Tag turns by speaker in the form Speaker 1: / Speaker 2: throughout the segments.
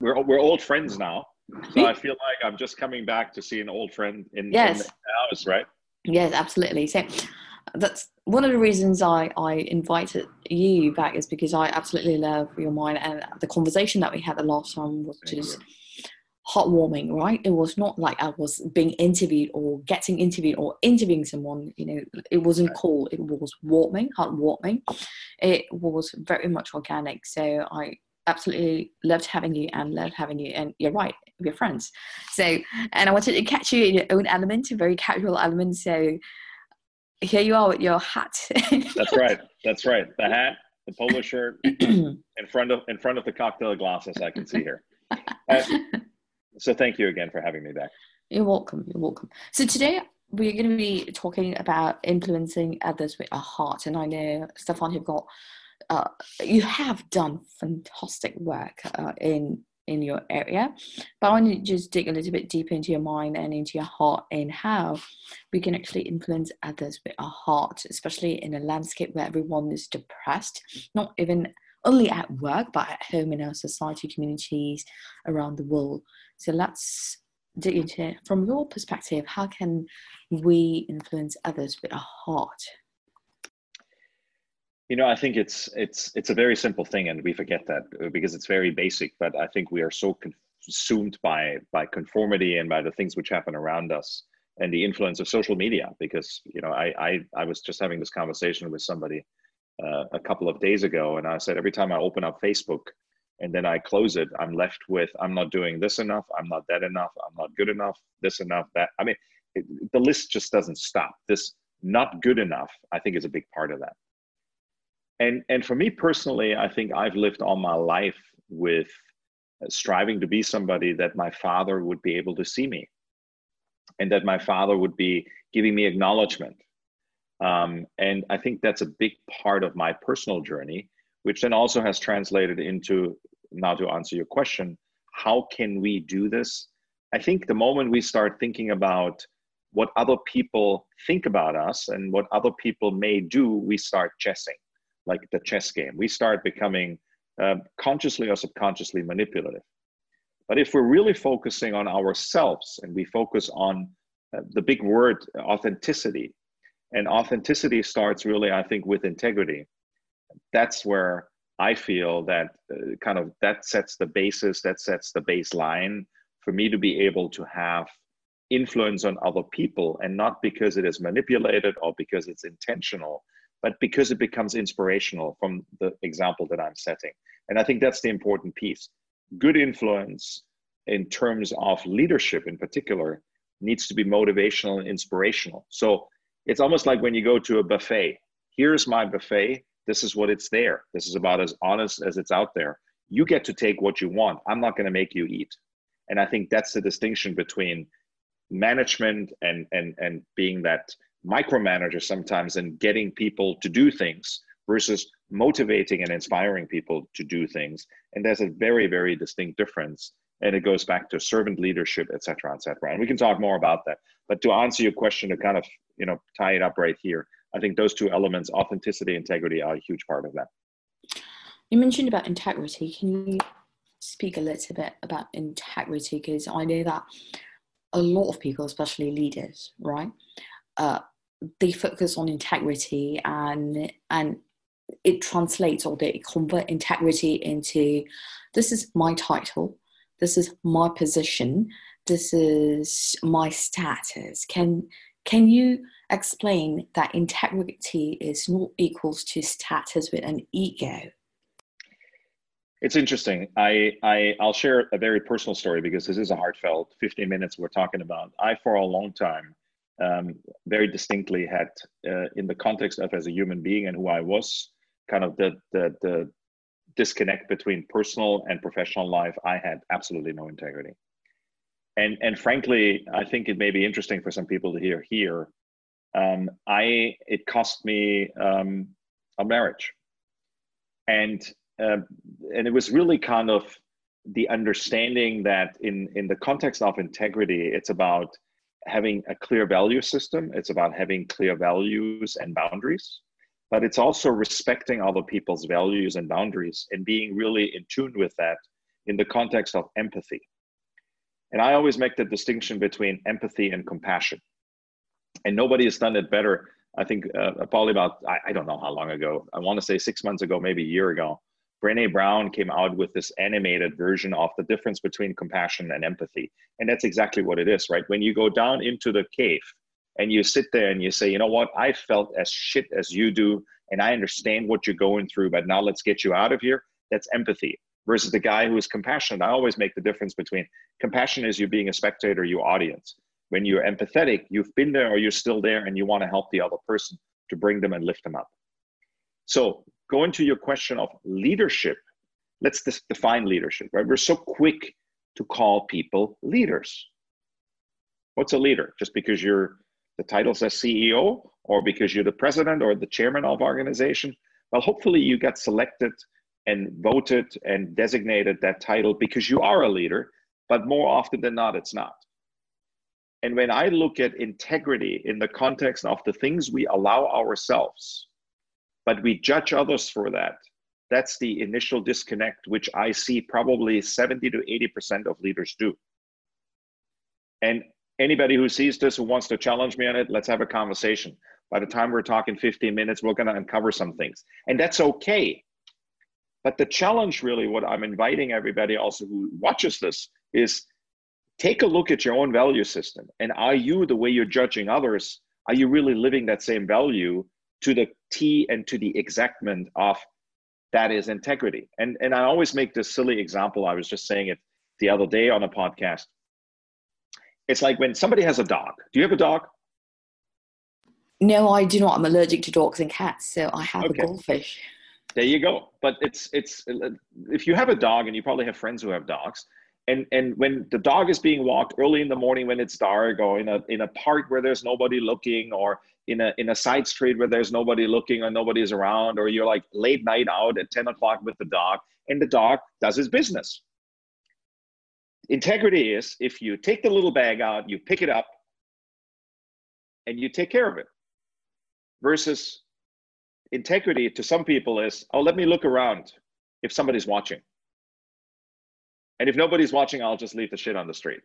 Speaker 1: we're we're old friends mm-hmm. now. So I feel like I'm just coming back to see an old friend in,
Speaker 2: Yes.
Speaker 1: in the house, right?
Speaker 2: Yes, absolutely. So that's one of the reasons I, I invited you back is because I absolutely love your mind and the conversation that we had the last time was
Speaker 1: Thank
Speaker 2: just heartwarming, right? It was not like I was being interviewed or getting interviewed or interviewing someone, you know, it wasn't
Speaker 1: Right.
Speaker 2: cool. It was warming, heartwarming. It was very much organic. So I absolutely loved having you and loved having you. And you're right, we're friends. So, and I wanted to catch you in your own element, a very casual element. So here you are with your hat.
Speaker 1: That's right. That's right. The hat, the polo shirt, in front of in front of the cocktail glasses I can see here. Uh, so thank you again for having me back.
Speaker 2: You're welcome. You're welcome. So today we're going to be talking about influencing others with our heart, and I know Stefan, you've got, uh, you have done fantastic work uh, in in your area, but I want to just dig a little bit deeper into your mind and into your heart and how we can actually influence others with our heart, especially in a landscape where everyone is depressed, not even only at work but at home in our society, communities around the world. So let's dig into it from your perspective how can we influence others with our heart
Speaker 1: You know, I think it's it's it's a very simple thing, and we forget that uh, because it's very basic. But I think we are so consumed by by conformity and by the things which happen around us and the influence of social media. Because you know, I I, I was just having this conversation with somebody uh, a couple of days ago, and I said every time I open up Facebook and then I close it, I'm left with I'm not doing this enough, I'm not that enough, I'm not good enough, this enough, that. I mean, it, the list just doesn't stop. This not good enough, I think, is a big part of that and and for me personally i think i've lived all my life with uh, striving to be somebody that my father would be able to see me and that my father would be giving me acknowledgement. Um, and i think that's a big part of my personal journey which then also has translated into now to answer your question how can we do this? I think the moment we start thinking about what other people think about us and what other people may do we start chessing like the chess game. We start becoming uh, consciously or subconsciously manipulative. But if we're really focusing on ourselves and we focus on uh, the big word authenticity, and authenticity starts really, I think, with integrity. That's where I feel that uh, kind of that sets the basis, that sets the baseline for me to be able to have influence on other people, and not because it is manipulated or because it's intentional, but because it becomes inspirational from the example that I'm setting. And I think that's the important piece. Good influence in terms of leadership in particular needs to be motivational and inspirational. So it's almost like when you go to a buffet. Here's my buffet. This is what it's there. This is about as honest as it's out there. You get to take what you want. I'm not going to make you eat. And I think that's the distinction between management and and and being that micromanager sometimes and getting people to do things versus motivating and inspiring people to do things. And there's a very very distinct difference. And it goes back to servant leadership et cetera et cetera. And we can talk more about that. But to answer your question to kind of you know tie it up right here i think those two elements authenticity integrity are a huge part of that.
Speaker 2: You mentioned about integrity. Can you speak a little bit about integrity? Because i know that a lot of people especially leaders right uh, they focus on integrity and and it translates or they convert integrity into this is my title this is my position this is my status can can you explain that integrity is not equals to status with an ego
Speaker 1: it's interesting. I, I I'll share a very personal story because this is a heartfelt 15 minutes we're talking about. I for a long time um, very distinctly had uh, in the context of as a human being and who I was, kind of the, the the disconnect between personal and professional life. I had absolutely no integrity, and and frankly, I think it may be interesting for some people to hear here. Um, I it cost me um, a marriage, and uh, and it was really kind of the understanding that in in the context of integrity, it's about having a clear value system. It's about having clear values and boundaries, but it's also respecting other people's values and boundaries and being really in tune with that in the context of empathy. And I always make the distinction between empathy and compassion. And nobody has done it better. I think uh, probably about, I, I don't know how long ago, I want to say six months ago, maybe a year ago, Brene Brown came out with this animated version of the difference between compassion and empathy. And that's exactly what it is, right? When you go down into the cave and you sit there and you say, you know what, I felt as shit as you do, and I understand what you're going through, but now let's get you out of here. That's empathy versus the guy who is compassionate. I always make the difference between compassion is you being a spectator, you audience. When you're empathetic, you've been there or you're still there and you want to help the other person to bring them and lift them up. So going to your question of leadership, let's define leadership, right? We're so quick to call people leaders. What's a leader? Just because you're the title says CEO or because you're the president or the chairman of organization? Well, hopefully you got selected and voted and designated that title because you are a leader, but more often than not, it's not. And when I look at integrity in the context of the things we allow ourselves, but we judge others for that. That's the initial disconnect, which I see probably 70 to 80% of leaders do. And anybody who sees this who wants to challenge me on it, let's have a conversation. By the time we're talking 15 minutes, we're going to uncover some things. And that's okay. But the challenge, really, what I'm inviting everybody also who watches this is take a look at your own value system. And are you, the way you're judging others, are you really living that same value? To the T and to the exactment of that is integrity. And and I always make this silly example. I was just saying it the other day on a podcast. It's like when somebody has a dog. Do you have a dog?
Speaker 2: No, I do not. I'm allergic to dogs and cats, so I have okay. a goldfish.
Speaker 1: There you go. But it's it's uh, if you have a dog, and you probably have friends who have dogs, and and when the dog is being walked early in the morning when it's dark, or in a in a park where there's nobody looking, or in a in a side street where there's nobody looking or nobody's around, or you're like late night out at 10 o'clock with the dog, and the dog does his business. Integrity is if you take the little bag out, you pick it up, and you take care of it. Versus integrity to some people is, oh, let me look around if somebody's watching. And if nobody's watching, I'll just leave the shit on the street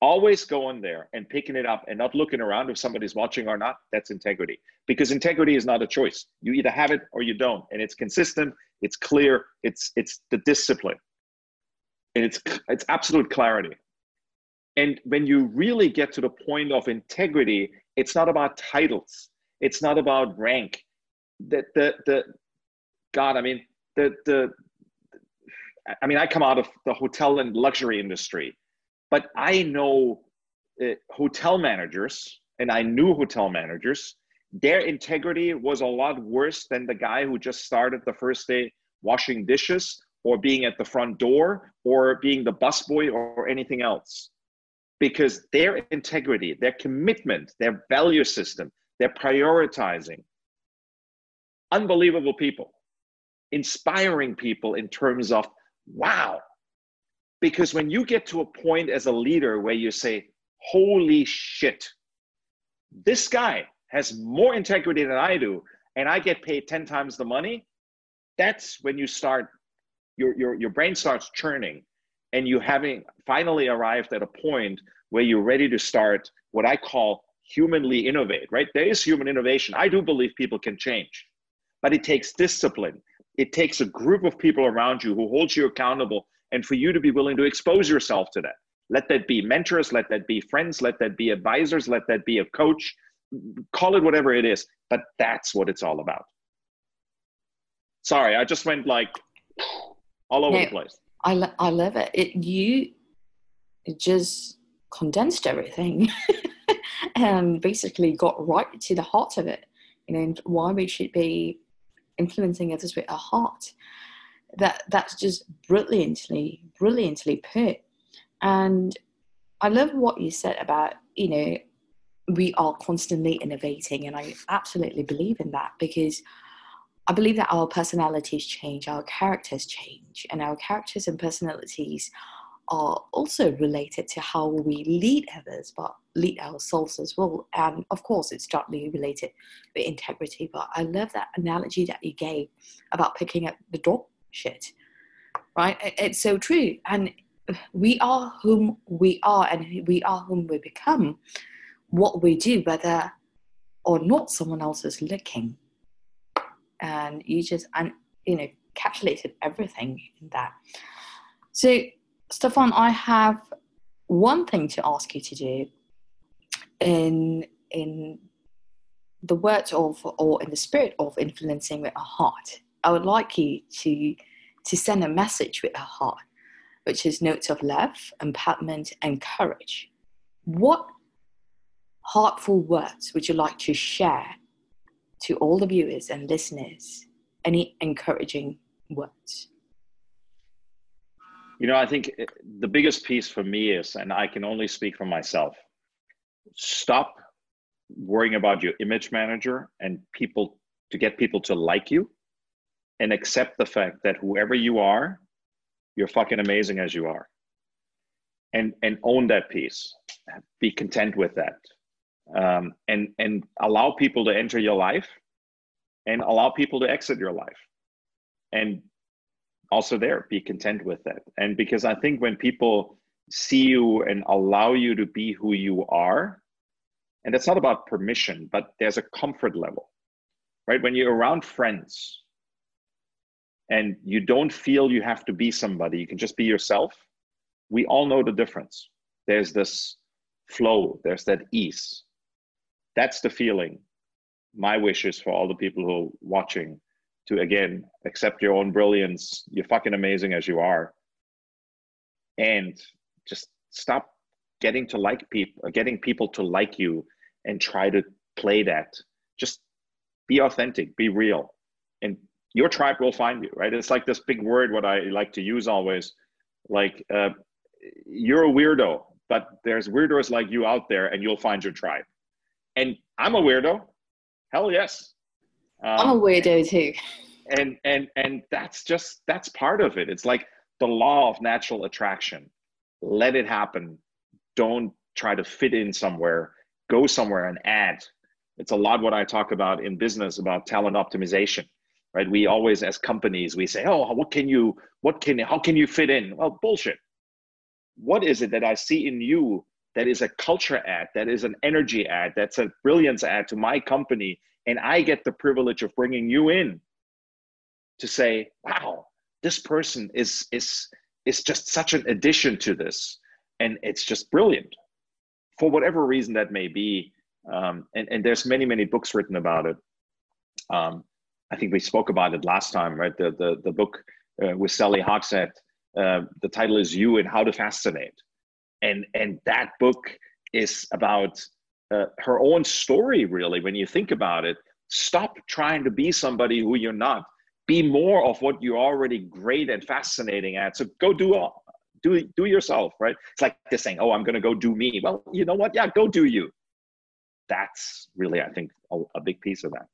Speaker 1: always going there and picking it up and not looking around if somebody's watching or not that's integrity. Because integrity is not a choice. You either have it or you don't. And it's consistent it's clear it's it's the discipline. And it's it's absolute clarity. And when you really get to the point of integrity it's not about titles. It's not about rank. The the, the god i mean the the i mean i come out of the hotel and luxury industry but I know uh, hotel managers, and I knew hotel managers. Their integrity was a lot worse than the guy who just started the first day washing dishes or being at the front door or being the busboy or anything else. Because their integrity, their commitment, their value system, their prioritizing, unbelievable people, inspiring people in terms of, wow, because when you get to a point as a leader where you say, holy shit, this guy has more integrity than I do, and I get paid 10 times the money, that's when you start, your, your, your brain starts churning and you having finally arrived at a point where you're ready to start what I call humanly innovate, right? There is human innovation. I do believe people can change, but it takes discipline. It takes a group of people around you who holds you accountable and for you to be willing to expose yourself to that. Let that be mentors, let that be friends, let that be advisors, let that be a coach, call it whatever it is, but that's what it's all about. Sorry, I just went like all over no, the place.
Speaker 2: I, lo- I love it. It you it just condensed everything and um, basically got right to the heart of it. You know, why we should be influencing others with our heart that that's just brilliantly brilliantly put. And i love what you said about you know we are constantly innovating and i absolutely believe in that because i believe that our personalities change our characters change and our characters and personalities are also related to how we lead others but lead ourselves as well. And of course it's directly related with integrity but i love that analogy that you gave about picking up the dog shit. right? It's so true. And we are whom we are and we are whom we become. What we do, whether or not someone else is looking. And you just, and you know, encapsulated everything in that. So, Stefan, I have one thing to ask you to do in in the words of or in the spirit of influencing with a heart. I would like you to to send a message with a heart, which is notes of love, empowerment, and courage. What heartful words would you like to share to all the viewers and listeners? Any encouraging words?
Speaker 1: You know, I think uh, the biggest piece for me is, and I can only speak for myself, stop worrying about your image manager and people to get people to like you and accept the fact that whoever you are, you're fucking amazing as you are. And and own that piece. Be content with that. Um, and and allow people to enter your life and allow people to exit your life. And also there, be content with that. And because I think when people see you and allow you to be who you are, and that's not about permission, but there's a comfort level, right? When you're around friends and you don't feel you have to be somebody, you can just be yourself. We all know the difference. There's this flow, there's that ease. That's the feeling. My wish is for all the people who are watching to again accept your own brilliance. You're fucking amazing as you are. And just stop getting to like people, uh, getting people to like you and try to play that. Just be authentic, be real. And your tribe will find you, right? It's like this big word, what I like to use always. Like, uh, you're a weirdo, but there's weirdos like you out there, and you'll find your tribe. And I'm a weirdo. Hell yes.
Speaker 2: Um, I'm a weirdo too.
Speaker 1: And and and that's just that's part of it. It's like the law of natural attraction. Let it happen. Don't try to fit in somewhere. Go somewhere and add. It's a lot what I talk about in business about talent optimization right? We always as companies we say oh what can you what can how can you fit in? Well bullshit. What is it that i see in you that is a culture add that is an energy add that's a brilliance add to my company and i get the privilege of bringing you in to say wow this person is is is just such an addition to this and it's just brilliant. For whatever reason that may be um, and, and there's many many books written about it um, I think we spoke about it last time, right? The the the book uh, with Sally Hogshead. Uh, the title is "You and How to Fascinate," and and that book is about uh, her own story. Really, when you think about it, stop trying to be somebody who you're not. Be more of what you're already great and fascinating at. So go do all, do do yourself, right? It's like this saying, "Oh, I'm going to go do me." Well, you know what? Yeah, go do you. That's really, I think, a, a big piece of that.